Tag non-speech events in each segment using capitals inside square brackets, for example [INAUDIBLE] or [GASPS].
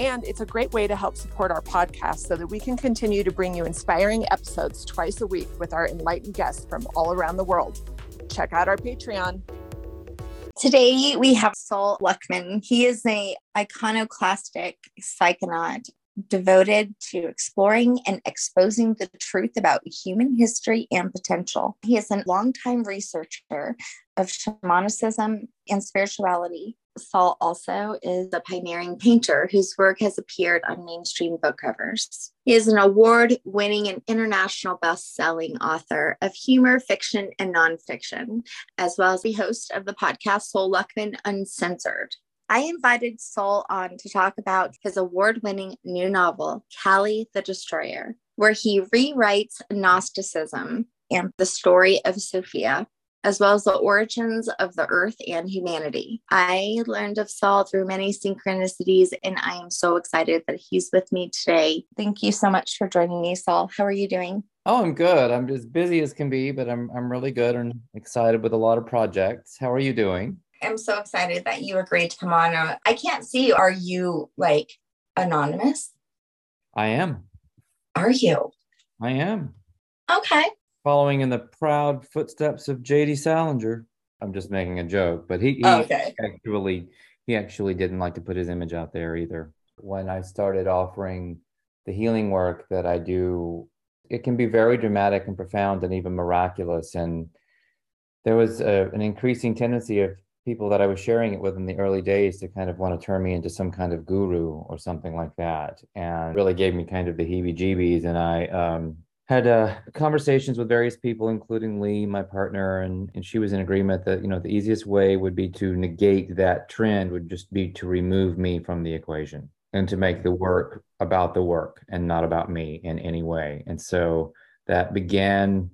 And it's a great way to help support our podcast so that we can continue to bring you inspiring episodes twice a week with our enlightened guests from all around the world. Check out our Patreon. Today we have Sol Luckman. He is a iconoclastic psychonaut devoted to exploring and exposing the truth about human history and potential. He is a longtime researcher of shamanicism and spirituality Sol also is a pioneering painter whose work has appeared on mainstream book covers. He is an award winning and international best selling author of humor, fiction, and nonfiction, as well as the host of the podcast Sol Luckman Uncensored. I invited Sol on to talk about his award winning new novel, Cali the Destroyer, where he rewrites Gnosticism and the story of Sophia as well as the origins of the earth and humanity. I learned of Sol through many synchronicities, and I am so excited that he's with me today. Thank you so much for joining me, Sol. How are you doing? Oh, I'm good. I'm as busy as can be, but I'm I'm really good and excited with a lot of projects. How are you doing? I'm so excited that you agreed to come on. Uh, I can't see. Are you like anonymous? I am. Are you? I am. Okay following in the proud footsteps of J.D. Salinger. I'm just making a joke, but he, he okay. actually he actually didn't like to put his image out there either. When I started offering the healing work that I do, it can be very dramatic and profound and even miraculous. And there was a, an increasing tendency of people that I was sharing it with in the early days to kind of want to turn me into some kind of guru or something like that, and really gave me kind of the heebie-jeebies. And I um, had uh, conversations with various people, including Lee, my partner, and, and she was in agreement that you know the easiest way would be to negate that trend would just be to remove me from the equation and to make the work about the work and not about me in any way. And so that began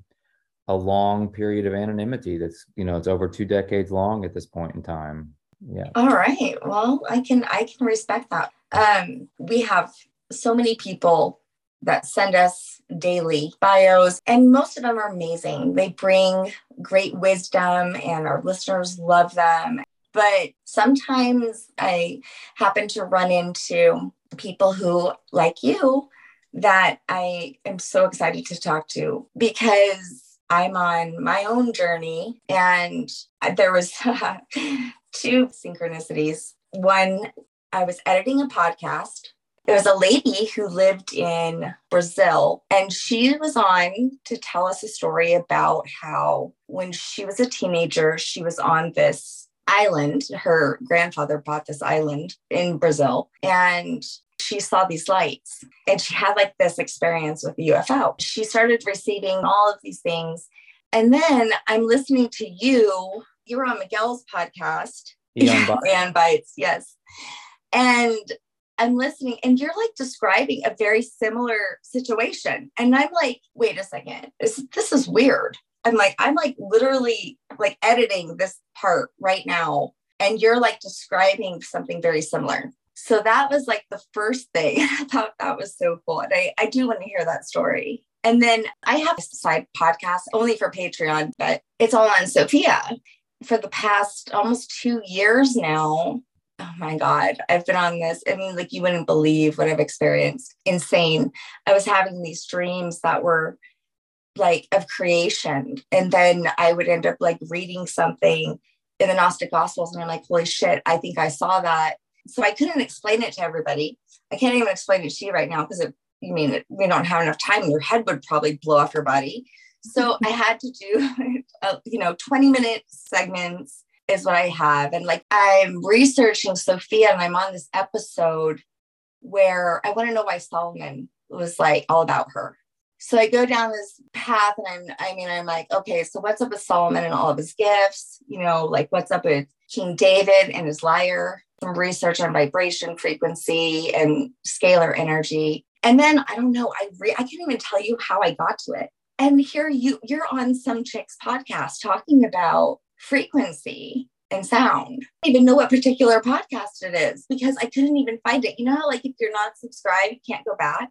a long period of anonymity that's you know it's over two decades long at this point in time. Yeah. All right. Well, I can I can respect that. Um, we have so many people that send us daily bios, and most of them are amazing. They bring great wisdom, and our listeners love them. But sometimes I happen to run into people who, like you, that I am so excited to talk to because I'm on my own journey and there was [LAUGHS] two synchronicities. One, I was editing a podcast there was a lady who lived in Brazil, and she was on to tell us a story about how when she was a teenager, she was on this island. Her grandfather bought this island in Brazil, and she saw these lights and she had like this experience with the UFO. She started receiving all of these things. And then I'm listening to you. You were on Miguel's podcast. Bites. [LAUGHS] Aeon Bytes, yes. And I'm listening and you're like describing a very similar situation. And I'm like, wait a second, this, this is weird. I'm like, I'm like literally like editing this part right now. And you're like describing something very similar. So that was like the first thing. [LAUGHS] I thought that was so cool. And I, I do want to hear that story. And then I have a side podcast only for Patreon, but it's all on Sophia. For the past almost two years now, oh my God, I've been on this. I mean, like you wouldn't believe what I've experienced. Insane. I was having these dreams that were like of creation. And then I would end up like reading something in the Gnostic Gospels. And I'm like, holy shit, I think I saw that. So I couldn't explain it to everybody. I can't even explain it to you right now because you mean we don't have enough time. Your head would probably blow off your body. So I had to do, [LAUGHS] uh, you know, 20 minute segments is what I have. And like I'm researching Sophia and I'm on this episode where I want to know why Solomon was like all about her. So I go down this path and I'm, I mean, I'm like, okay, so what's up with Solomon and all of his gifts? You know, like what's up with King David and his lyre? Some research on vibration frequency and scalar energy. And then I don't know, I re- I can't even tell you how I got to it. And here you you're on some chick's podcast talking about frequency and sound. I don't even know what particular podcast it is because I couldn't even find it. You know how like if you're not subscribed, you can't go back.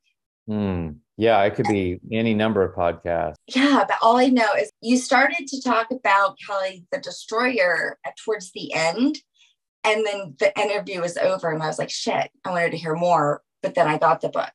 Mm. Yeah, it could be any number of podcasts. Yeah, but all I know is you started to talk about Cali the Destroyer towards the end. And then the interview was over, and I was like, shit, I wanted to hear more. But then I got the book.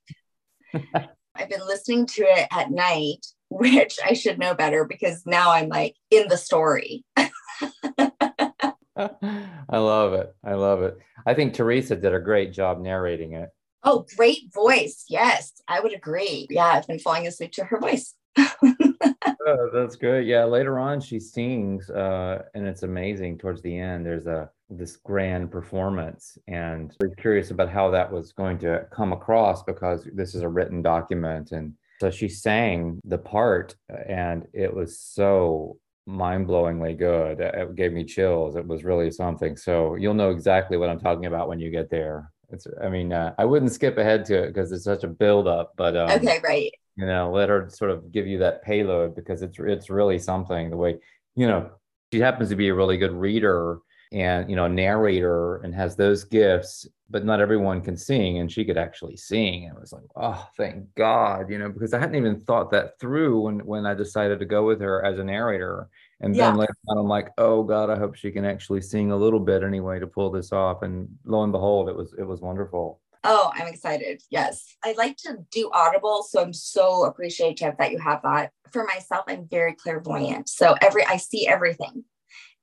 [LAUGHS] I've been listening to it at night, which I should know better because now I'm like in the story. [LAUGHS] [LAUGHS] I love it. I love it. I think Teresa did a great job narrating it. Oh, great voice. Yes, I would agree. Yeah, I've been falling asleep to her voice. [LAUGHS] oh, that's good. Yeah, later on she sings uh, and it's amazing towards the end. There's a this grand performance and I was curious about how that was going to come across because this is a written document and so she sang the part and it was so mind-blowingly good. It gave me chills. It was really something. So you'll know exactly what I'm talking about when you get there. It's, I mean, uh, I wouldn't skip ahead to it because it's such a build-up, but um, okay, right. You know, let her sort of give you that payload because it's it's really something. The way you know she happens to be a really good reader and you know narrator and has those gifts but not everyone can sing and she could actually sing. And it was like oh thank god you know because i hadn't even thought that through when when i decided to go with her as a narrator. And then yeah. later on i'm like oh god i hope she can actually sing a little bit anyway to pull this off. And lo and behold it was it was wonderful. Oh i'm excited. Yes. I like to do audible so i'm so appreciative that you have that. For myself i'm very clairvoyant so every i see everything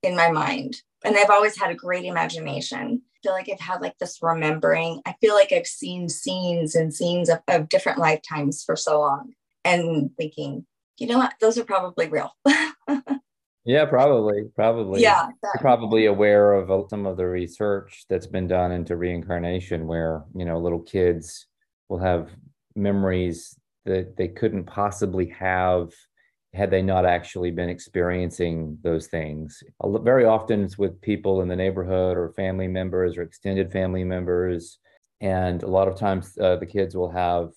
in my mind and I've always had a great imagination. I feel like I've had like this remembering. I feel like I've seen scenes and scenes of, of different lifetimes for so long and thinking, you know what, those are probably real. [LAUGHS] yeah, probably, probably. Yeah. You're probably aware of some of the research that's been done into reincarnation where, you know, little kids will have memories that they couldn't possibly have had they not actually been experiencing those things. Very often it's with people in the neighborhood or family members or extended family members. And a lot of times uh, the kids will have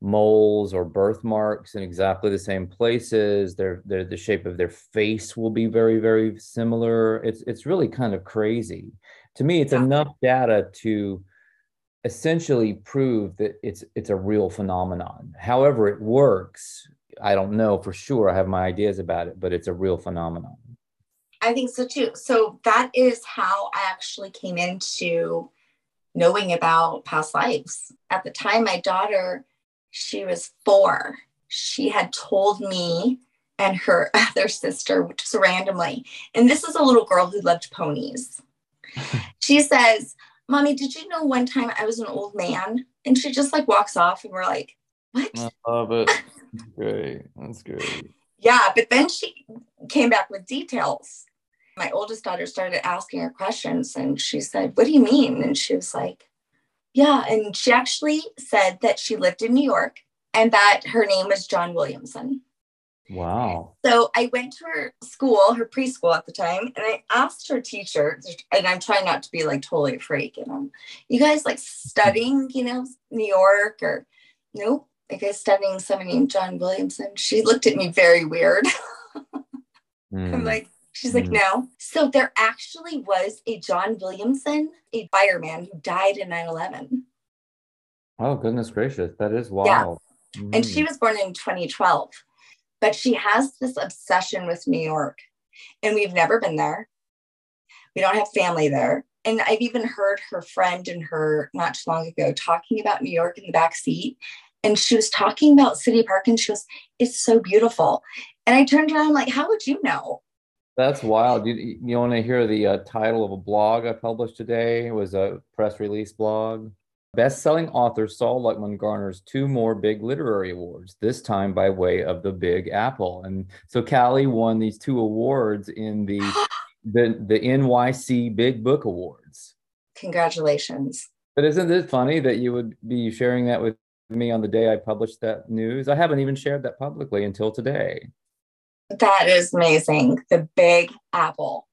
moles or birthmarks in exactly the same places. Their, their, the shape of their face will be very, very similar. It's, it's really kind of crazy. To me, it's enough data to essentially prove that it's it's a real phenomenon. However, it works I don't know for sure. I have my ideas about it, but it's a real phenomenon. I think so too. So that is how I actually came into knowing about past lives. At the time, my daughter, she was four. She had told me and her [LAUGHS] other sister, just randomly, and this is a little girl who loved ponies. [LAUGHS] she says, Mommy, did you know one time I was an old man? And she just like walks off, and we're like, What? I love it. [LAUGHS] great. That's great. Yeah, but then she came back with details. My oldest daughter started asking her questions and she said, What do you mean? And she was like, Yeah. And she actually said that she lived in New York and that her name was John Williamson. Wow. So I went to her school, her preschool at the time, and I asked her teacher, and I'm trying not to be like totally a freak, you know, you guys like studying, you know, New York or nope like I studying somebody named John Williamson. She looked at me very weird. mm. [LAUGHS] I'm like, she's mm. like, no. So there actually was a John Williamson, a fireman who died in 9 11. Oh, goodness gracious. That is wild. Yeah. Mm. And she was born in 2012. But she has this obsession with New York. And we've never been there. We don't have family there. And I've even heard her friend and her not too long ago talking about New York in the back seat and she was talking about City Park and she goes, It's so beautiful. And I turned around, like, How would you know? That's wild. You, you want to hear the uh, title of a blog I published today? It was a press release blog. Best-selling author Sol Luckman garners two more big literary awards, this time by way of the Big Apple. And so Cali won these two awards in the [GASPS] the, the NYC Big Book Awards. Congratulations. But isn't it funny that you would be sharing that with me on the day I published that news. I haven't even shared that publicly until today. That is amazing. The big apple.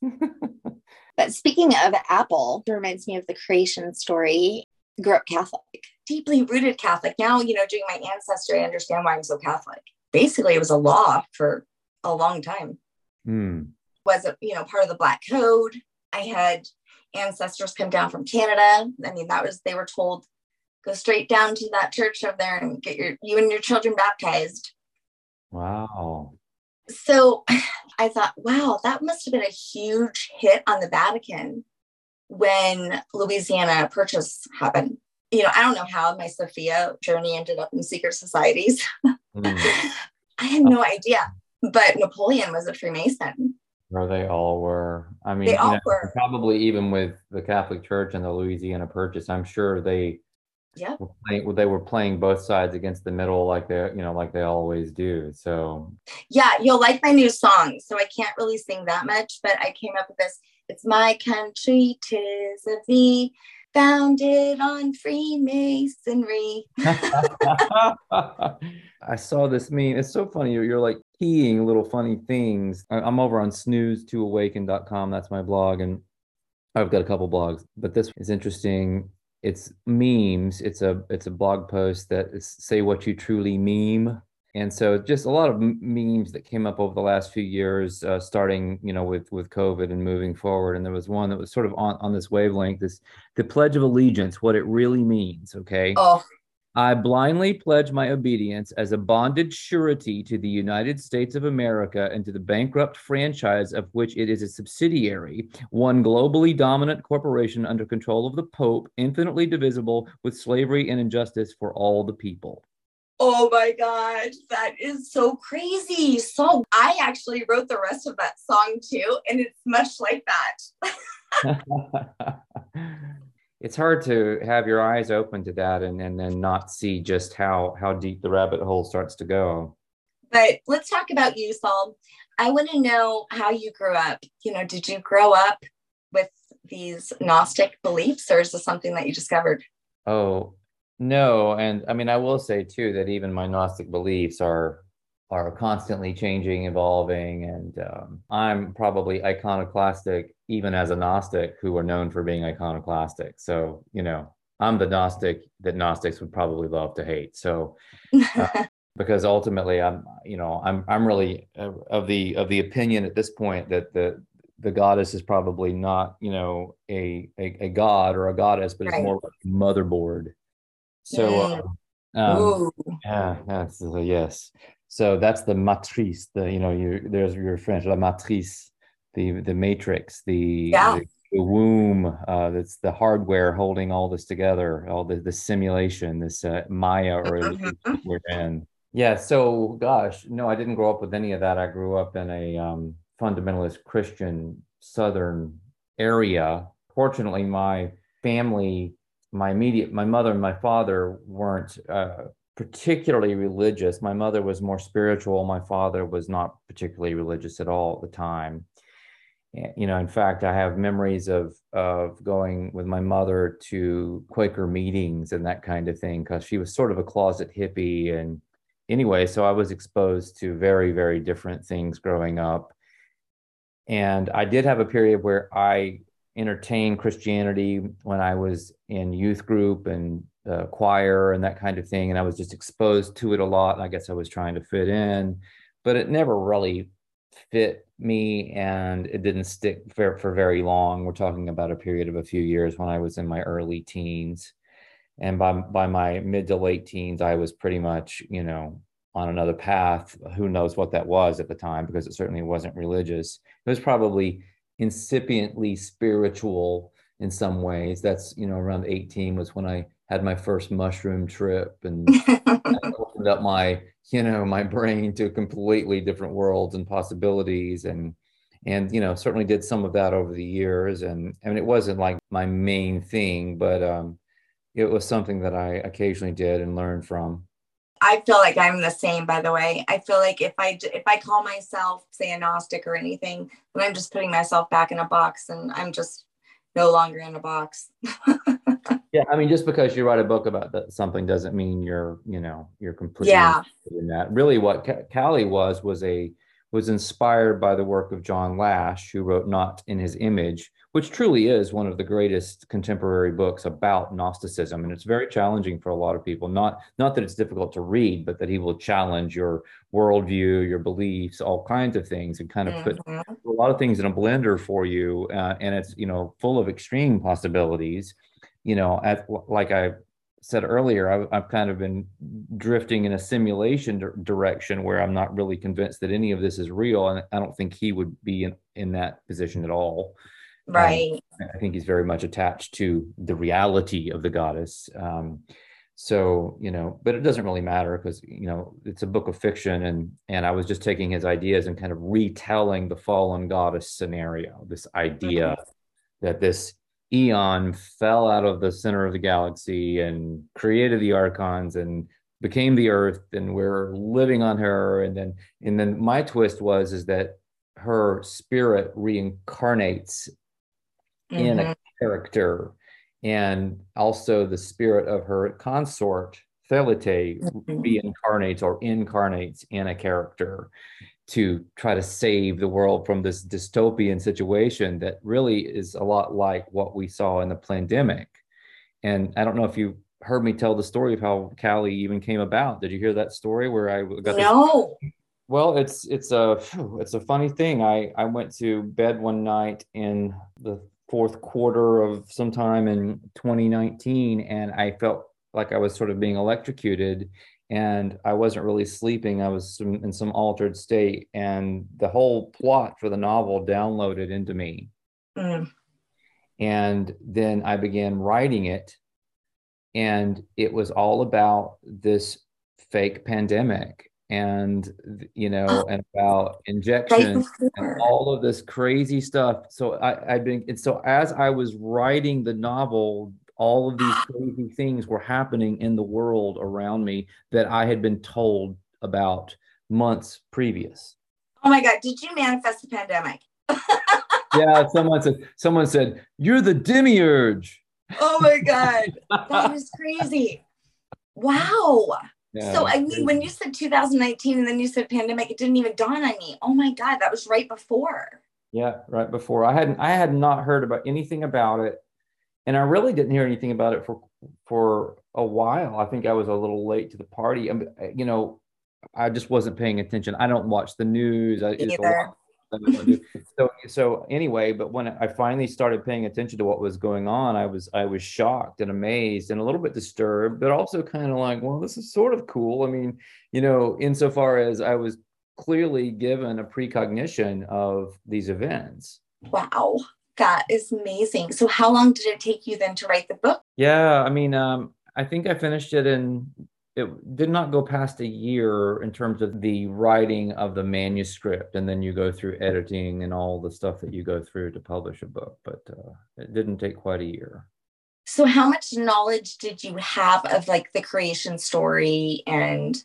[LAUGHS] but speaking of apple, it reminds me of the creation story. grew up Catholic, deeply rooted Catholic. Now, you know, doing my ancestry, I understand why I'm so Catholic. basically it was a law for a long time. Hmm. Was it, you know, part of the black code. I had ancestors come down from Canada. I mean, that was they were told go straight down to that church over there and get your you and your children baptized. Wow. So [SIGHS] I thought, wow, that must have been a huge hit on the Vatican when Louisiana Purchase happened. You know, I don't know how my Sophia journey ended up in secret societies. Mm. [LAUGHS] I had no idea. But Napoleon was a Freemason. Or they all were. I mean, they all know, were. probably even with the Catholic Church and the Louisiana Purchase, I'm sure they yeah were playing, they were playing both sides against the middle like they you know like they always do so. Yeah you'll like my new song so i can't really sing that much but i came up with this. It's my country tis of thee founded on freemasonry. [LAUGHS] I saw this meme it's so funny you're, you're like keying little funny things. I'm over on snooze2awaken.com that's my blog and i've got a couple blogs but this is interesting it's memes. It's a it's a blog post that is say what you truly meme. And so just a lot of memes that came up over the last few years, uh, starting you know with with COVID and moving forward. And there was one that was sort of on on this wavelength. This the Pledge of Allegiance, what it really means. Okay. Oh, I blindly pledge my obedience as a bonded surety to the United States of America and to the bankrupt franchise of which it is a subsidiary, one globally dominant corporation under control of the Pope, infinitely divisible with slavery and injustice for all the people. Oh my God, that is so crazy. So I actually wrote the rest of that song too, and it's much like that. [LAUGHS] [LAUGHS] [LAUGHS] it's hard to have your eyes open to that and and then not see just how how deep the rabbit hole starts to go. But let's talk about you Sol. I want to know how you grew up. You know did you grow up with these gnostic beliefs or is this something that you discovered? Oh no. And i mean i will say too that even my gnostic beliefs are are constantly changing, evolving, and um, I'm probably iconoclastic even as a Gnostic who are known for being iconoclastic. So you know, I'm the Gnostic that Gnostics would probably love to hate. So. Uh, [LAUGHS] because ultimately I'm you know I'm I'm really uh, of the of the opinion at this point that the the goddess is probably not you know a a, a god or a goddess but right. it's more like motherboard so mm. um, yeah that's uh, yes so that's the matrice. The you know you there's your French la matrice, the the matrix, the yeah. the, the womb. Uh, that's the hardware holding all this together. All the the simulation, this uh, Maya or mm-hmm. we're in. Yeah. So gosh, no, I didn't grow up with any of that. I grew up in a um, fundamentalist Christian Southern area. Fortunately, my family my immediate my mother and my father weren't uh, particularly religious. My mother was more spiritual. My father was not particularly religious at all at the time. Eh, you know, in fact, I have memories of of going with my mother to Quaker meetings and that kind of thing because she was sort of a closet hippie. And anyway, so I was exposed to very, very different things growing up. And I did have a period where I entertained Christianity when I was in youth group and uh, choir and that kind of thing. And I was just exposed to it a lot. And I guess I was trying to fit in, but it never really fit me and it didn't stick for, for very long. We're talking about a period of a few years when I was in my early teens. And by, by my mid to late teens, I was pretty much, you know, on another path. Who knows what that was at the time because it certainly wasn't religious. It was probably incipiently spiritual in some ways. That's, you know, around 18 was when I had my first mushroom trip and [LAUGHS] opened up my you know my brain to completely different worlds and possibilities. And and you know certainly did some of that over the years. And I mean it wasn't like my main thing but um it was something that I occasionally did and learned from. I feel like I'm the same by the way. I feel like if I if I call myself say agnostic or anything then I'm just putting myself back in a box and I'm just no longer in a box [LAUGHS] yeah i mean just because you write a book about that, something doesn't mean you're you know you're completely yeah in that really what Cali was was a was inspired by the work of John Lash, who wrote Not in His Image, which truly is one of the greatest contemporary books about Gnosticism. And it's very challenging for a lot of people. Not, not that it's difficult to read, but that he will challenge your worldview, your beliefs, all kinds of things, and kind of mm-hmm. put a lot of things in a blender for you. Uh, and it's, you know, full of extreme possibilities. You know, at, like I said earlier, I, have kind of been drifting in a simulation d- direction where I'm not really convinced that any of this is real, and I don't think he would be in, in that position at all. Um. Um, I think he's very much attached to the reality of the goddess. Um, so you know, but it doesn't really matter because you know it's a book of fiction, and and I was just taking his ideas and kind of retelling the fallen goddess scenario. This idea mm-hmm. that this Eon fell out of the center of the galaxy and created the archons and became the earth and we're living on her and then and then my twist was is that her spirit reincarnates mm-hmm. in a mm-hmm. character and also the spirit of her consort Thelete mm-hmm. reincarnates or incarnates in a character to try to save the world from this dystopian situation that really is a lot like what we saw in the pandemic. And I don't know if you heard me tell the story of how Cali even came about. Did you hear that story where I got No. This- well, it's it's a it's a funny thing. I I went to bed one night in the fourth quarter of sometime in 2019 and I felt like I was sort of being electrocuted and I wasn't really sleeping. I was in some altered state, and the whole plot for the novel downloaded into me. Mm. And then I began writing it, and it was all about this fake pandemic and you know oh. and about injections and all of this crazy stuff so i i've been and so as i was writing the novel all of these crazy things were happening in the world around me that I had been told about months previous. Oh my God, did you manifest the pandemic? [LAUGHS] yeah, someone said someone said, You're the demiurge. Oh my God. that is crazy. Wow. Yeah, so I mean, crazy. when you said 2019 and then you said pandemic, it didn't even dawn on me. Oh my God, that was right before. Yeah, right before. I hadn't I had not heard about anything about it and I really didn't hear anything about it for for a while. I think I was a little late to the party. I mean, you know, I just wasn't paying attention. I don't watch the news. I, [LAUGHS] so so anyway, but when I finally started paying attention to what was going on, I was I was shocked and amazed and a little bit disturbed, but also kind of like, well, this is sort of cool. I mean, you know, insofar as I was clearly given a precognition of these events. Wow that is amazing. So how long did it take you then to write the book? Yeah, I mean, um, I think I finished it in it did not go past a year in terms of the writing of the manuscript and then you go through editing and all the stuff that you go through to publish a book but uh, it didn't take quite a year so how much knowledge did you have of like the creation story and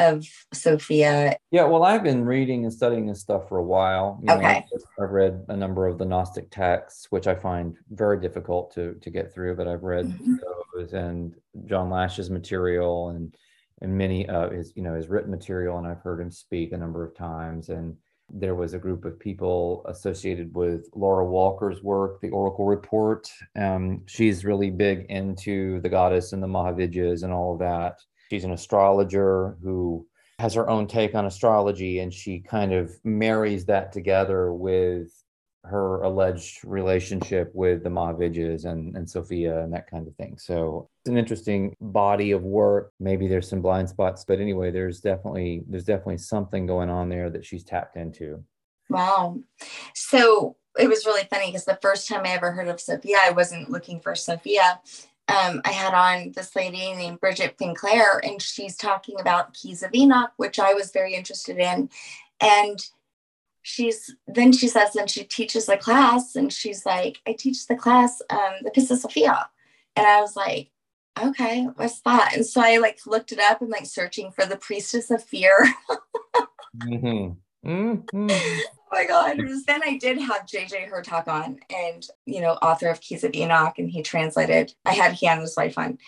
of Sophia? Yeah, well, I've been reading and studying this stuff for a while. You okay. Know, I've read a number of the Gnostic texts, which I find very difficult to to get through, but I've read mm-hmm. those and John Lash's material and and many of his, you know, his written material, and I've heard him speak a number of times. And there was a group of people associated with Laura Walker's work, the Oracle Report. Um, she's really big into the goddess and the Mahavidyas and all of that she's an astrologer who has her own take on astrology and she kind of marries that together with her alleged relationship with the Mahavidyas and, and Sophia and that kind of thing. So it's an interesting body of work. Maybe there's some blind spots, but anyway, there's definitely there's definitely something going on there that she's tapped into. Wow. So it was really funny because the first time I ever heard of Sophia, I wasn't looking for Sophia um, I had on this lady named Bridget Finclair, and she's talking about Keys of Enoch, which I was very interested in. And she's then she says, and she teaches a class, and she's like, I teach the class, um, the Pistis Sophia. And I was like, okay, what's that? And so I like looked it up and like searching for the priestess of fear. [LAUGHS] mm-hmm. Mm-hmm. Oh my God. Then I did have JJ Hurtak on and, you know, author of Keys of Enoch, and he translated, I had he and his wife on.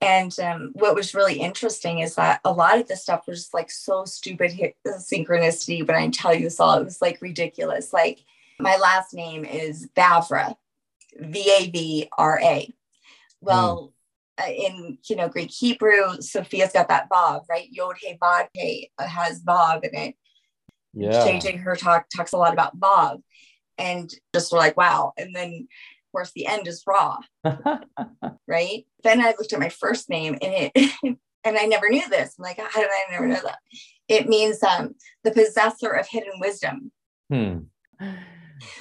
And um, what was really interesting is that a lot of the stuff was like so stupid synchronicity. When I tell you this all, it was like ridiculous. Like my last name is Vavra, V A V R A. Well, mm. uh, in you know Greek Hebrew, Sophia's got that Vav, right? Yod He Vav He uh, has Vav in it. Yeah. JJ Hurtak talks a lot about Vav and just like wow. And then of course the end is raw, [LAUGHS] right? Then I looked at my first name and it, [LAUGHS] and I never knew this. I'm like, how did I never know that? It means um, the possessor of hidden wisdom. Hmm.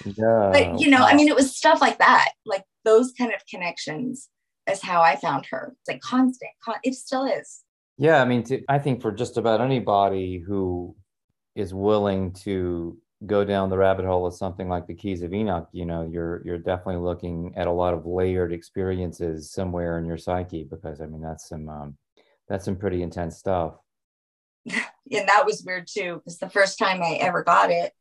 Yeah. But you know, wow. I mean, it was stuff like that, like those kind of connections is how I found her. It's like constant. Con- it still is. Yeah, I mean, to, I think for just about anybody who is willing to go down the rabbit hole of something like the keys of enoch you know you're you're definitely looking at a lot of layered experiences somewhere in your psyche because i mean that's some um, that's some pretty intense stuff. And that was weird too because the first time i ever got it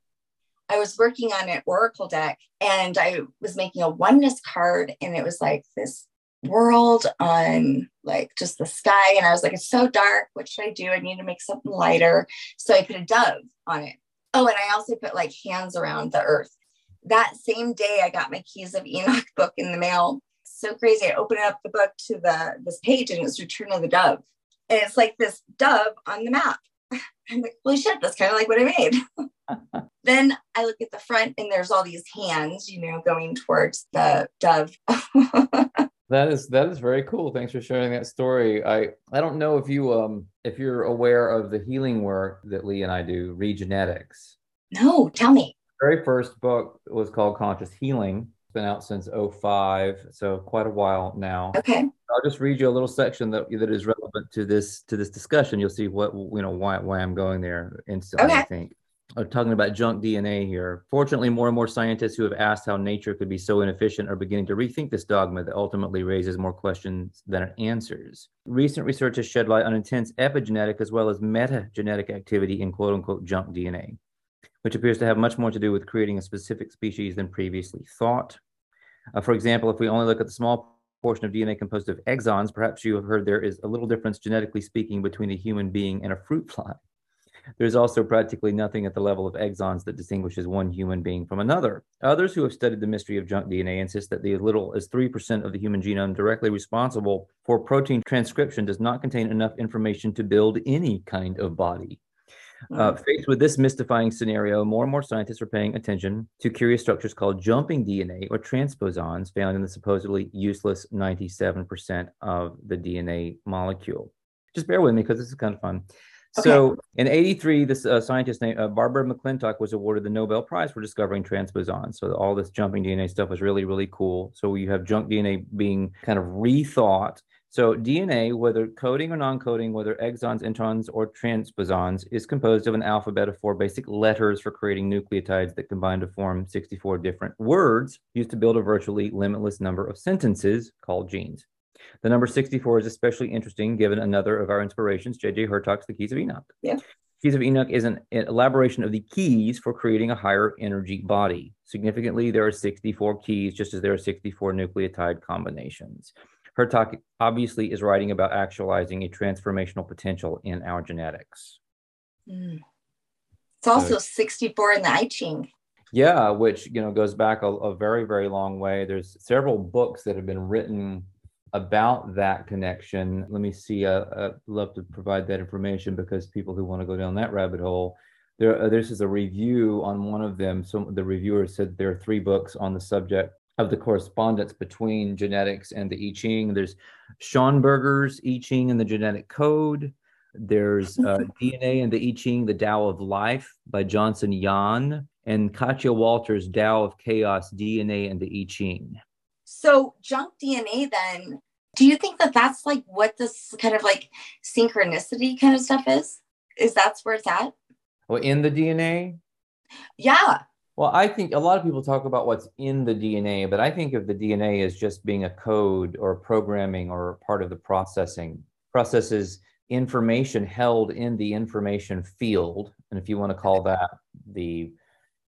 i was working on an oracle deck and i was making a oneness card and it was like this world on like just the sky and i was like it's so dark what should i do i need to make something lighter so i put a dove on it Oh, and I also put like hands around the earth. That same day, I got my Keys of Enoch [LAUGHS] book in the mail. So crazy. I opened up the book to the this page and it's Return of the Dove. And it's like this dove on the map. [LAUGHS] I'm like, holy shit, that's kind of like what I made. [LAUGHS] then I look at the front and there's all these hands, you know, going towards the dove. That is that is very cool. Thanks for sharing that story. I I don't know if you um if you're aware of the healing work that Lee and I do, Regenetics. No, tell me. The very first book was called Conscious Healing. It's been out since 05, so quite a while now. Okay. I'll just read you a little section that that is relevant to this to this discussion. You'll see what you know why why I'm going there instantly. Okay. I think are talking about junk DNA here. Fortunately, more and more scientists who have asked how nature could be so inefficient are beginning to rethink this dogma that ultimately raises more questions than it answers. Recent research has shed light on intense epigenetic as well as metagenetic activity in quote unquote junk DNA, which appears to have much more to do with creating a specific species than previously thought. Uh, for example, if we only look at the small portion of DNA composed of exons, perhaps you have heard there is a little difference genetically speaking between a human being and a fruit fly. There's also practically nothing at the level of exons that distinguishes one human being from another. Others who have studied the mystery of junk DNA insist that the as little as 3% of the human genome directly responsible for protein transcription does not contain enough information to build any kind of body. Uh, faced with this mystifying scenario, more and more scientists are paying attention to curious structures called jumping DNA or transposons found in the supposedly useless 97% of the DNA molecule. Just bear with me because this is kind of fun. Okay. So in 83, this uh, scientist named uh, Barbara McClintock was awarded the Nobel Prize for discovering transposons. So all this jumping DNA stuff was really, really cool. So you have junk DNA being kind of rethought. So DNA, whether coding or non-coding, whether exons, introns, or transposons, is composed of an alphabet of four basic letters for creating nucleotides that combine to form 64 different words used to build a virtually limitless number of sentences called genes. The number 64 is especially interesting given another of our inspirations, J.J. Hurtak's The Keys of Enoch. Yeah. Keys of Enoch is an elaboration of the keys for creating a higher energy body. Significantly, there are 64 keys, just as there are 64 nucleotide combinations. Hurtak obviously is writing about actualizing a transformational potential in our genetics. Mm. It's also so, 64 in the I Ching. Yeah, which you know goes back a, a very, very long way. There's several books that have been written about that connection. Let me see. Uh, I'd love to provide that information because people who want to go down that rabbit hole, there. Uh, this is a review on one of them. So the reviewer said there are three books on the subject of the correspondence between genetics and the I Ching. There's Schonberger's I Ching and the Genetic Code. There's uh, [LAUGHS] DNA and the I Ching, the Tao of Life by Johnson Yan, and Katya Walter's Tao of Chaos, DNA and the I Ching. So, junk DNA, then, do you think that that's like what this kind of like synchronicity kind of stuff is? Is that's where it's at? Well, in the DNA? Yeah. Well, I think a lot of people talk about what's in the DNA, but I think of the DNA as just being a code or programming or part of the processing. Processes information held in the information field. And if you want to call that the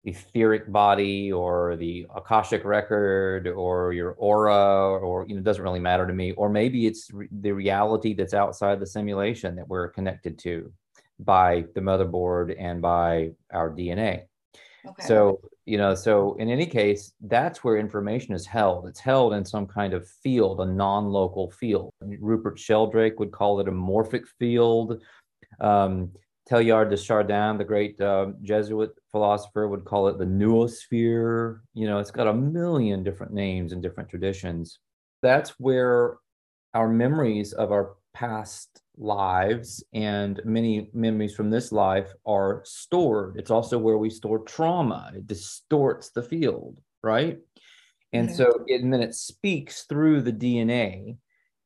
etheric body or the akashic record or your aura or you know it doesn't really matter to me. Or maybe it's re- the reality that's outside the simulation that we're connected to by the motherboard and by our dna okay. so you know so in any case that's where information is held. It's held in some kind of field a non-local field. Rupert sheldrake would call it a morphic field. Um, Teilhard de Chardin, the great uh, Jesuit philosopher, would call it the noosphere. You know, it's got a million different names and different traditions. That's where our memories of our past lives and many memories from this life are stored. It's also where we store trauma. It distorts the field, right? And mm-hmm. so, it, and then it speaks through the DNA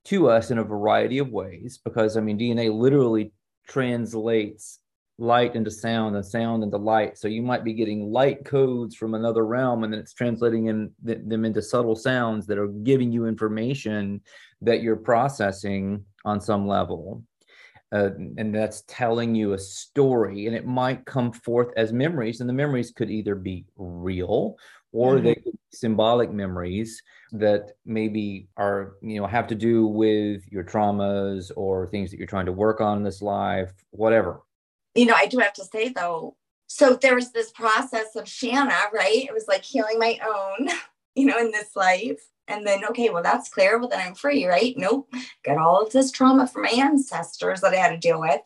to us in a variety of ways because, I mean, DNA literally translates light into sound and sound into light. So you might be getting light codes from another realm, and then it's translating in, them into subtle sounds that are giving you information that you're processing on some level. Uh, and that's telling you a story, and it might come forth as memories, and the memories could either be real or mm-hmm. they could be symbolic memories that maybe are you know have to do with your traumas or things that you're trying to work on in this life whatever. You know i do have to say though so there was this process of shanna right? It was like healing my own [LAUGHS] you know in this life. And then okay well that's clear. Well then i'm free right? Nope. Got all of this trauma from my ancestors that i had to deal with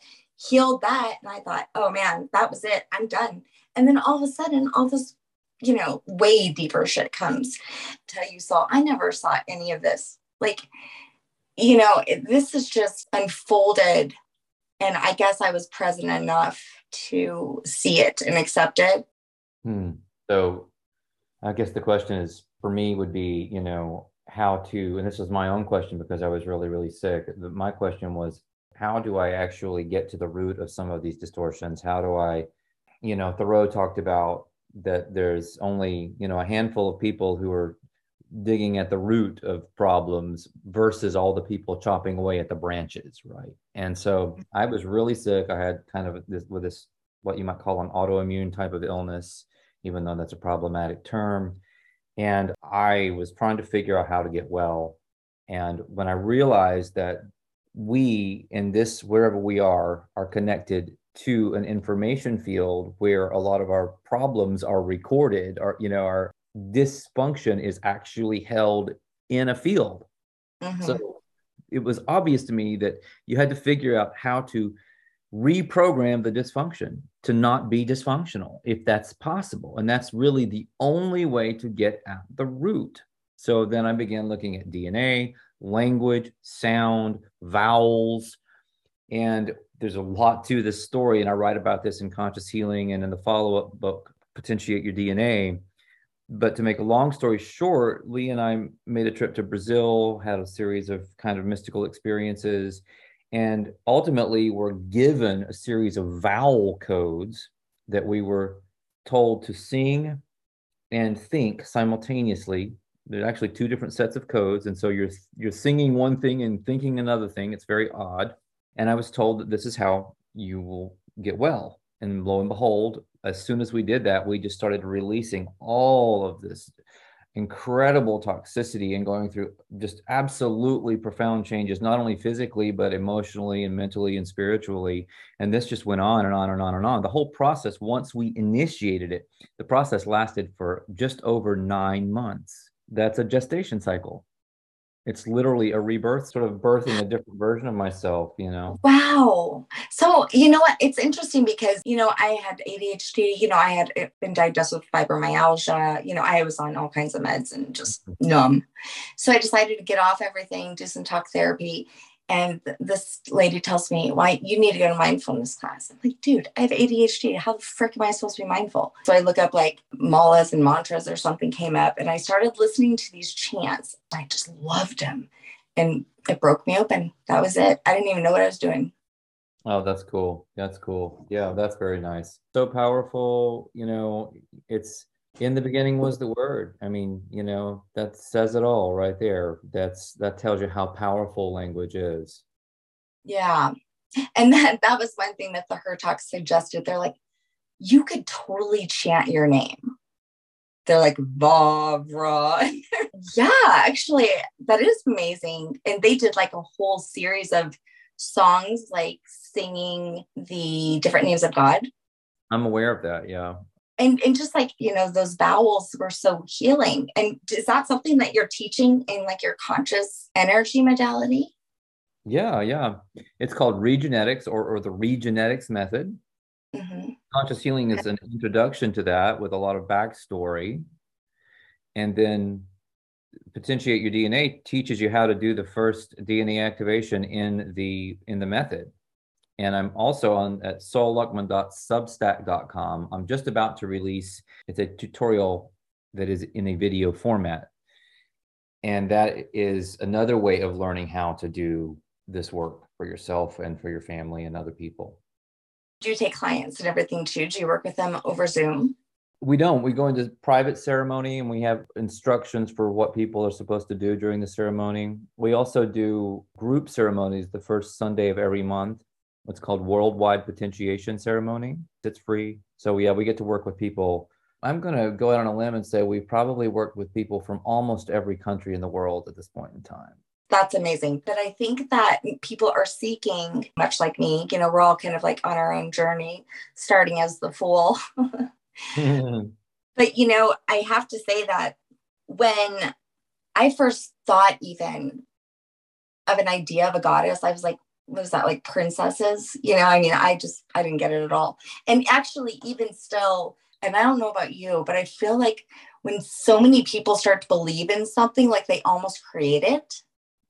healed that. And i thought oh man that was it. I'm done. And then all of a sudden all this you know, way deeper shit comes. Tell you, so I never saw any of this. Like, you know, it, this is just unfolded. And I guess I was present enough to see it and accept it. Hmm. So I guess the question is for me would be, you know, how to, and this was my own question because I was really, really sick. My question was, how do I actually get to the root of some of these distortions? How do I, you know, Thoreau talked about that there's only you know a handful of people who are digging at the root of problems versus all the people chopping away at the branches right? And so mm-hmm. i was really sick. I had kind of this with this what you might call an autoimmune type of illness even though that's a problematic term. And i was trying to figure out how to get well. And when i realized that we in this wherever we are are connected to an information field where a lot of our problems are recorded or you know our dysfunction is actually held in a field. Mm-hmm. so it was obvious to me that you had to figure out how to reprogram the dysfunction to not be dysfunctional if that's possible. And that's really the only way to get at the root. So then i began looking at dna language sound vowels. And there's a lot to this story, and I write about this in Conscious Healing and in the follow up book, Potentiate Your DNA. But to make a long story short, Lee and I made a trip to Brazil, had a series of kind of mystical experiences, and ultimately were given a series of vowel codes that we were told to sing and think simultaneously. There's actually two different sets of codes and so you're you're singing one thing and thinking another thing. It's very odd and I was told that this is how you will get well. And lo and behold, as soon as we did that, we just started releasing all of this incredible toxicity and going through just absolutely profound changes, not only physically, but emotionally and mentally and spiritually. And this just went on and on and on and on. The whole process, once we initiated it, the process lasted for just over nine months. That's a gestation cycle it's literally a rebirth, sort of birthing a different version of myself, you know. Wow. So, you know what? It's interesting because, you know, I had ADHD, you know, I had been diagnosed with fibromyalgia, you know, I was on all kinds of meds and just mm-hmm. numb. So I decided to get off everything, do some talk therapy. And this lady tells me, why you need to go to mindfulness class. I'm like, dude, I have ADHD. How the frick am I supposed to be mindful? So I look up like malas and mantras or something came up and I started listening to these chants. I just loved them. And it broke me open. That was it. I didn't even know what I was doing. Oh, that's cool. That's cool. Yeah, that's very nice. So powerful. You know, it's in the beginning was the word i mean you know that says it all right there that's that tells you how powerful language is yeah and that that was one thing that the Hurtak suggested they're like you could totally chant your name. They're like Vavra. [LAUGHS] yeah, actually, that is amazing. And they did like a whole series of songs, like singing the different names of God. I'm aware of that. Yeah. And, and just like you know those vowels were so healing. And is that something that you're teaching in like your conscious energy modality? Yeah yeah. It's called regenetics or, or the regenetics method. Mm-hmm. conscious healing is an introduction to that with a lot of backstory. And then potentiate your dna teaches you how to do the first dna activation in the in the method and i'm also on at solluckman.substack.com i'm just about to release it's a tutorial that is in a video format. And that is another way of learning how to do this work for yourself and for your family and other people. Do you take clients and everything too? Do you work with them over zoom? We don't. We go into private ceremony and we have instructions for what people are supposed to do during the ceremony. We also do group ceremonies the first sunday of every month what's called worldwide potentiation ceremony it's free so yeah we get to work with people i'm going to go out on a limb and say we've probably worked with people from almost every country in the world at this point in time that's amazing. But I think that people are seeking, much like me, you know, we're all kind of like on our own journey, starting as the fool. [LAUGHS] but, you know, I have to say that when I first thought even of an idea of a goddess, I was like, was that like princesses? You know, I mean, I just, I didn't get it at all. And actually, even still, and I don't know about you, but I feel like when so many people start to believe in something, like they almost create it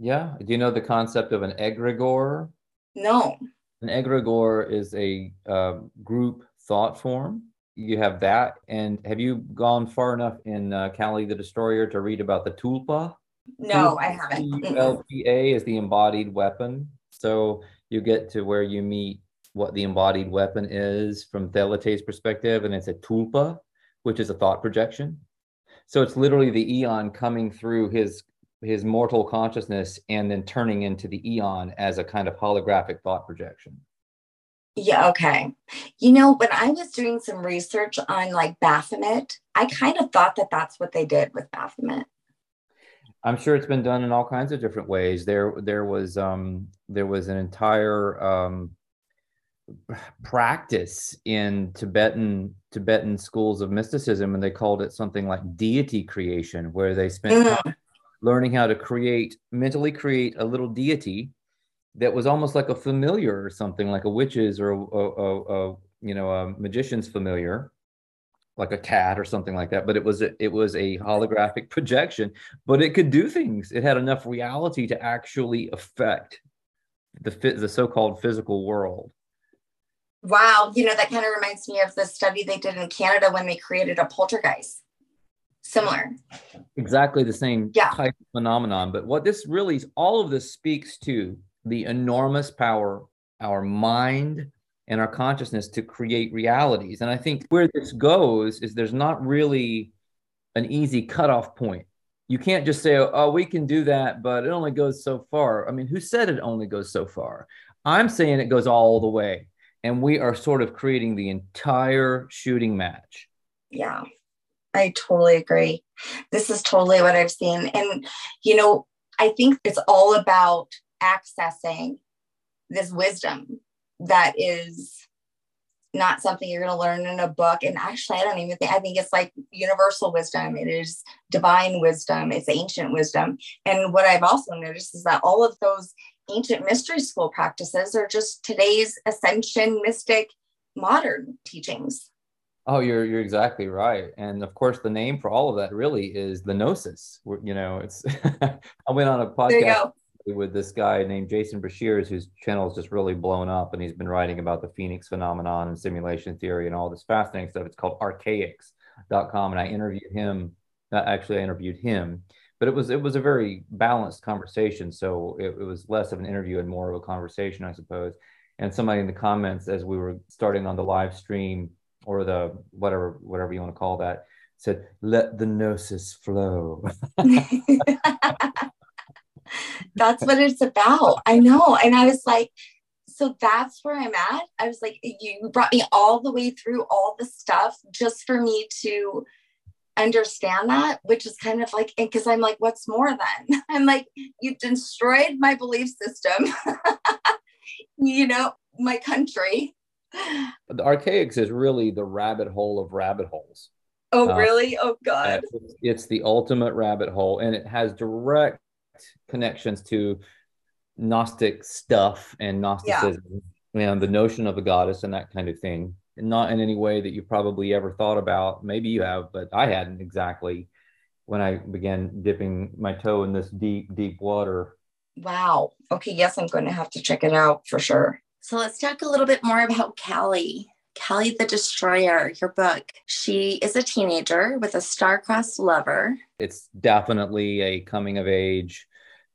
yeah. Do you know the concept of an egregore? No. An egregore is a uh, group thought form. You have that. And have you gone far enough in uh, Cali the Destroyer to read about the tulpa? No, tulpa, I haven't. LPA is the embodied weapon. So you get to where you meet what the embodied weapon is from Thelete's perspective, and it's a tulpa, which is a thought projection. So it's literally the eon coming through his his mortal consciousness and then turning into the eon as a kind of holographic thought projection. Yeah, okay. You know, when I was doing some research on like Baphomet, I kind of thought that that's what they did with Baphomet. I'm sure it's been done in all kinds of different ways. There, there was, um, there was an entire um, practice in Tibetan Tibetan schools of mysticism, and they called it something like deity creation, where they spent mm learning how to create mentally create a little deity that was almost like a familiar or something like a witch's or a, a, a, you know a magician's familiar like a cat or something like that but it was a, it was a holographic projection but it could do things it had enough reality to actually affect the the so-called physical world wow you know that kind of reminds me of the study they did in canada when they created a poltergeist similar. Exactly the same yeah. type of phenomenon. But what this really is, all of this speaks to the enormous power our mind and our consciousness to create realities. And I think where this goes is there's not really an easy cutoff point. You can't just say, oh, we can do that, but it only goes so far. I mean, who said it only goes so far? I'm saying it goes all the way. And we are sort of creating the entire shooting match. Yeah. I totally agree. This is totally what I've seen. And, you know, I think it's all about accessing this wisdom that is not something you're going to learn in a book. And actually, I don't even think, I think it's like universal wisdom. It is divine wisdom, it's ancient wisdom. And what I've also noticed is that all of those ancient mystery school practices are just today's ascension mystic modern teachings. Oh, you're you're exactly right, and of course, the name for all of that really is the gnosis. You know, it's. [LAUGHS] I went on a podcast with this guy named Jason Breshears, whose channel is just really blown up, and he's been writing about the Phoenix phenomenon and simulation theory and all this fascinating stuff. It's called Archaix.com, and I interviewed him. Uh, actually, I interviewed him, but it was it was a very balanced conversation. So it, it was less of an interview and more of a conversation, I suppose. And somebody in the comments, as we were starting on the live stream or the whatever whatever you want to call that said let the gnosis flow [LAUGHS] [LAUGHS] [LAUGHS] that's what it's about i know and i was like so that's where I'm at. I was like, you brought me all the way through all the stuff just for me to understand that, which is kind of like, because I'm like, what's more then? [LAUGHS] I'm like, you've destroyed my belief system, [LAUGHS] you know, my country. The Archaix is really the rabbit hole of rabbit holes. Oh, uh, really? Oh, God. It's, it's the ultimate rabbit hole, and it has direct connections to Gnostic stuff and Gnosticism yeah. and the notion of a goddess and that kind of thing. Not in any way that you probably ever thought about. Maybe you have, but I hadn't exactly when I began dipping my toe in this deep, deep water. Wow. Okay. Yes, I'm going to have to check it out for sure. So let's talk a little bit more about Cali. Cali the Destroyer, your book. She is a teenager with a star-crossed lover. It's definitely a coming of age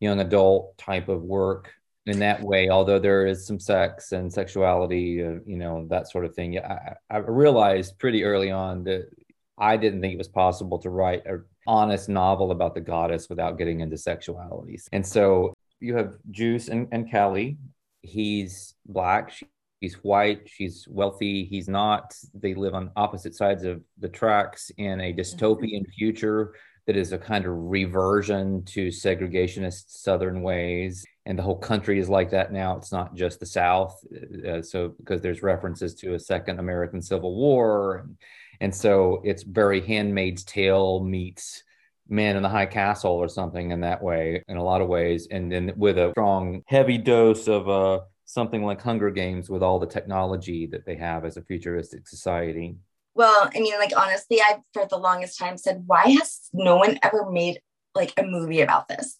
young adult type of work in that way although there is some sex and sexuality uh, you know that sort of thing. I, I, realized pretty early on that i didn't think it was possible to write an honest novel about the goddess without getting into sexualities. And so you have juice and, and Cali he's black she, he's white she's wealthy he's not. They live on opposite sides of the tracks in a dystopian future that is a kind of reversion to segregationist Southern ways. And the whole country is like that now. It's not just the South. Uh, so, because there's references to a second American Civil War. And, and so it's very Handmaid's Tale meets Man in the High Castle or something in that way, in a lot of ways. And then with a strong, heavy dose of uh, something like Hunger Games with all the technology that they have as a futuristic society. Well, I mean, like honestly, I for the longest time said, why has no one ever made like a movie about this?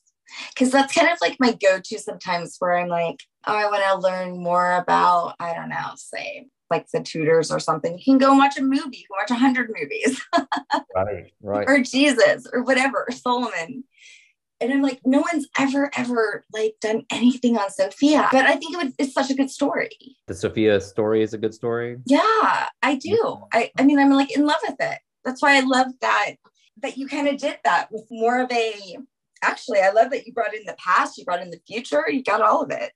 Because that's kind of like my go-to sometimes where I'm like, oh, I want to learn more about, I don't know, say like the Tudors or something. You can go watch a movie, you can watch a hundred movies. [LAUGHS] right, right. Or Jesus or whatever, Solomon and I'm like, no one's ever, ever like done anything on Sophia. But I think it would, it's such a good story. The Sophia story is a good story. Yeah, I do. I, I mean, I'm like in love with it. That's why I love that that you kind of did that with more of a actually, I love that you brought in the past, you brought in the future, you got all of it.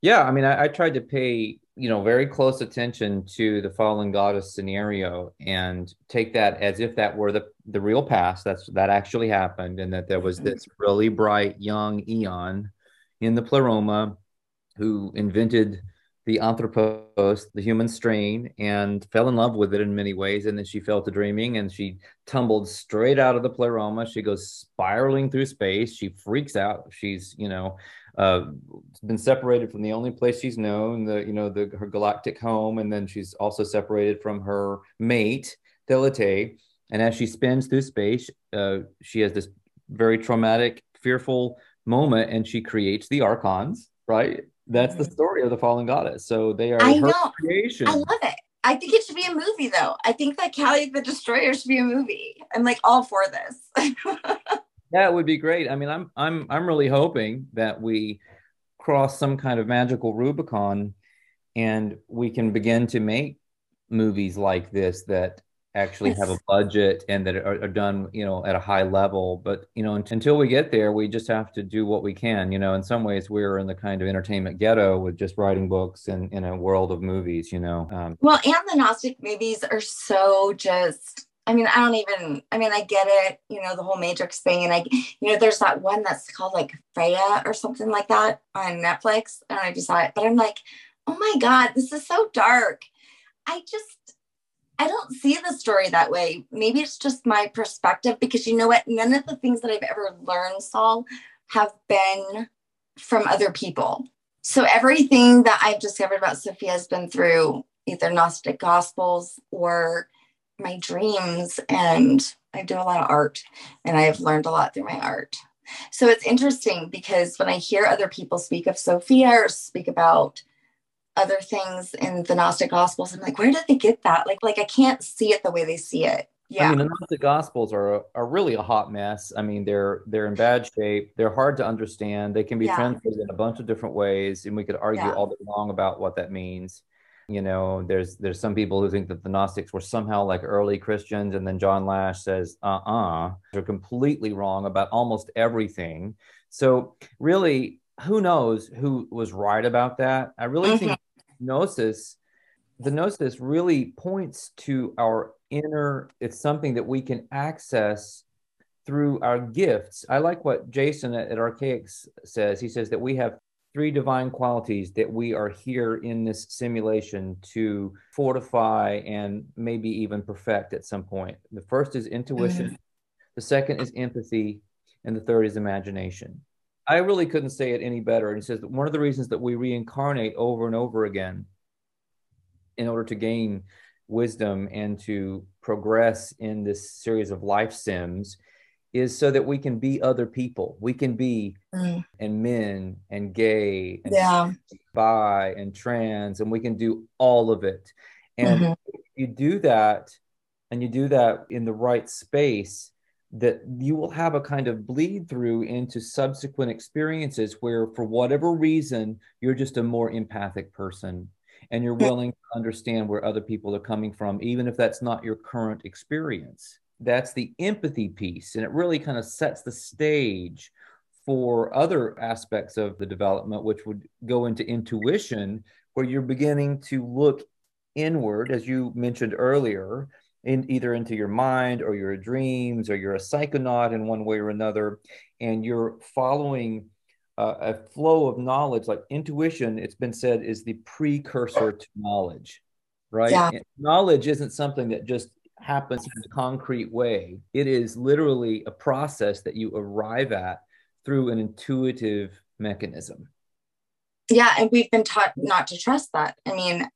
Yeah, I mean, I, I tried to pay you know very close attention to the fallen goddess scenario and take that as if that were the the real past that's that actually happened and that there was mm-hmm. this really bright young eon in the pleroma who invented the anthropos the human strain and fell in love with it in many ways and then she fell to dreaming and she tumbled straight out of the pleroma. She goes spiraling through space. She freaks out. She's you know uh, been separated from the only place she's known, the you know the her galactic home, and then she's also separated from her mate Thelete. And as she spins through space, uh, she has this very traumatic, fearful moment, and she creates the archons. Right, that's the mm-hmm. story of the fallen goddess. So they are I her know. creation. I love it. I think it should be a movie, though. I think that Cali the Destroyer should be a movie. I'm like all for this. [LAUGHS] That would be great. I mean, I'm I'm I'm really hoping that we cross some kind of magical Rubicon and we can begin to make movies like this that actually yes. have a budget and that are, are, done you know at a high level but you know until we get there we just have to do what we can you know in some ways we're in the kind of entertainment ghetto with just writing books and in a world of movies you know um, well and the gnostic movies are so just I mean, I don't even, I mean, I get it, you know, the whole Matrix thing. And I, you know, there's that one that's called like Freya or something like that on Netflix. And I just saw it, but I'm like, oh my God, this is so dark. I just, I don't see the story that way. Maybe it's just my perspective because you know what? None of the things that I've ever learned, Sol, have been from other people. So everything that I've discovered about Sophia has been through either Gnostic Gospels or my dreams and I do a lot of art and I've learned a lot through my art. So it's interesting because when I hear other people speak of Sophia or speak about other things in the Gnostic Gospels, I'm like, where did they get that? Like, like I can't see it the way they see it. Yeah. I mean, the Gnostic Gospels are are really a hot mess. I mean, they're they're in bad shape. They're hard to understand. They can be yeah. translated in a bunch of different ways, and we could argue yeah. all day long about what that means you know there's there's some people who think that the gnostics were somehow like early christians and then john lash says uh-uh they're completely wrong about almost everything so really who knows who was right about that? I really mm-hmm. think gnosis, the gnosis really points to our inner, it's something that we can access through our gifts. I like what Jason at, at Archaix says. He says that we have three divine qualities that we are here in this simulation to fortify and maybe even perfect at some point. The first is intuition, mm-hmm. the second is empathy, and the third is imagination. I really couldn't say it any better. And he says that one of the reasons that we reincarnate over and over again in order to gain wisdom and to progress in this series of life sims is so that we can be other people. We can be mm. and men and gay and yeah. bi and trans, and we can do all of it. And mm-hmm. you do that, and you do that in the right space, that you will have a kind of bleed through into subsequent experiences where, for whatever reason, you're just a more empathic person and you're willing to understand where other people are coming from, even if that's not your current experience. That's the empathy piece. And it really kind of sets the stage for other aspects of the development, which would go into intuition, where you're beginning to look inward, as you mentioned earlier, in either into your mind or your dreams or you're a psychonaut in one way or another and you're following uh, a flow of knowledge like intuition it's been said is the precursor to knowledge right yeah. knowledge isn't something that just happens in a concrete way. It is literally a process that you arrive at through an intuitive mechanism. Yeah and we've been taught not to trust that. I mean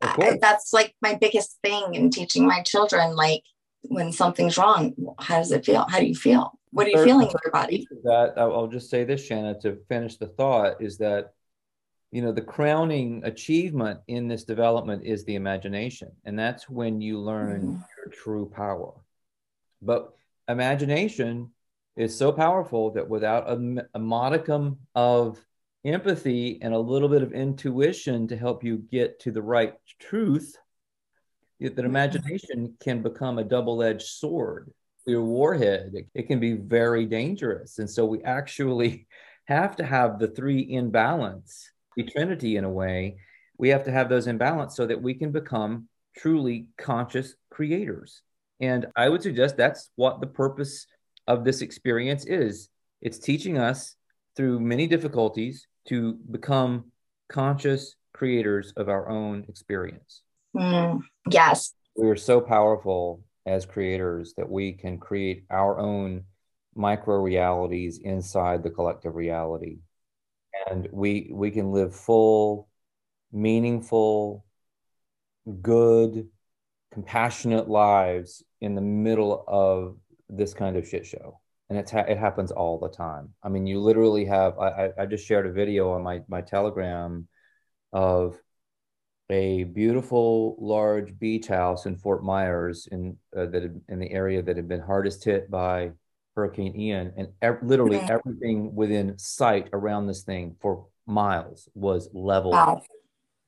I, that's like my biggest thing in teaching my children like when something's wrong how does it feel? How do you feel? What are you feeling in your body? that i'll just say this shanna to finish the thought is that you know the crowning achievement in this development is the imagination. And that's when you learn mm-hmm. True power but imagination is so powerful that without a, a modicum of empathy and a little bit of intuition to help you get to the right truth, that mm-hmm. imagination can become a double edged sword, your warhead. It, it, can be very dangerous. And so we actually [LAUGHS] have to have the three in balance, the trinity in a way. We have to have those in balance so that we can become truly conscious creators. And I would suggest that's what the purpose of this experience is. It's teaching us through many difficulties to become conscious creators of our own experience. Mm, yes. We are so powerful as creators that we can create our own micro realities inside the collective reality. And we we can live full, meaningful, good, compassionate lives in the middle of this kind of shit show and it's ha- it happens all the time. I mean, you literally have. I, I just shared a video on my my Telegram of a beautiful large beach house in Fort Myers in uh, that had, in the area that had been hardest hit by Hurricane Ian, and ev- literally mm-hmm. everything within sight around this thing for miles was leveled, wow.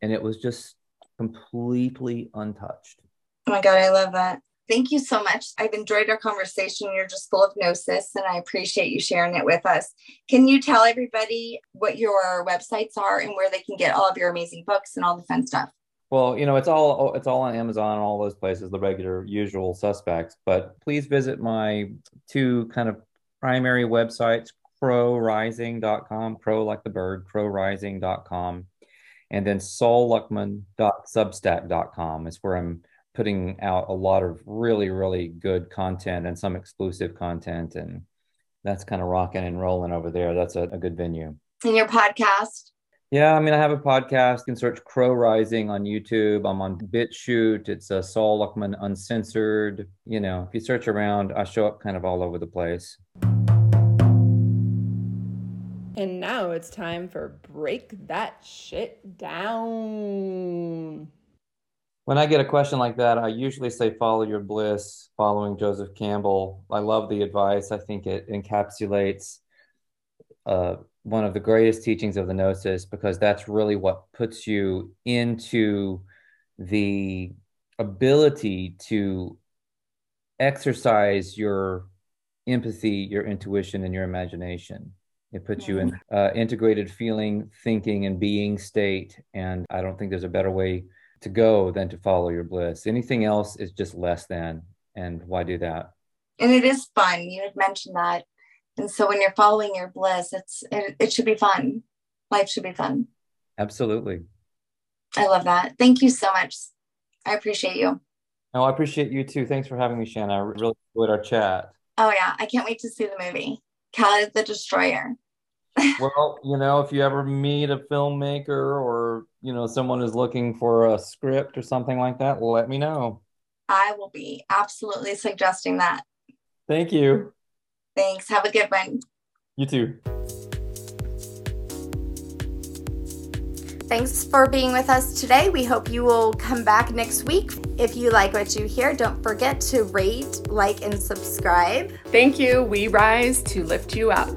and it was just completely untouched. Oh my god, I love that. Thank you so much. I've enjoyed our conversation. You're just full of gnosis, and I appreciate you sharing it with us. Can you tell everybody what your websites are and where they can get all of your amazing books and all the fun stuff? Well, you know, it's all it's all on Amazon, and all those places, the regular usual suspects. But please visit my two kind of primary websites, crowrising.com, crow like the bird, crowrising.com, and then solluckman.substack.com is where I'm putting out a lot of really really good content and some exclusive content. And that's kind of rocking and rolling over there. That's a, a good venue. And your podcast? Yeah i mean i have a podcast. You can search crow rising on youtube. I'm on BitChute. It's a sol luckman uncensored. You know if you search around i show up kind of all over the place and now it's time for break that shit down when I get a question like that, I usually say follow your bliss, following Joseph Campbell. I love the advice. I think it encapsulates uh, one of the greatest teachings of the Gnosis because that's really what puts you into the ability to exercise your empathy, your intuition, and your imagination. It puts you in uh, integrated feeling, thinking, and being state. And I don't think there's a better way to go than to follow your bliss. Anything else is just less than. And why do that? And it is fun. You had mentioned that. And so when you're following your bliss, it's it, it should be fun. Life should be fun. Absolutely. I love that. Thank you so much. I appreciate you. No, I appreciate you too. Thanks for having me, Shanna. I really enjoyed our chat. Oh yeah, I can't wait to see the movie. Cali the Destroyer. Well, you know, if you ever meet a filmmaker or you know someone is looking for a script or something like that, let me know. I will be absolutely suggesting that. Thank you. Thanks. Have a good one. You too. Thanks for being with us today. We hope you will come back next week. If you like what you hear, don't forget to rate, like, and subscribe. Thank you. We rise to lift you up.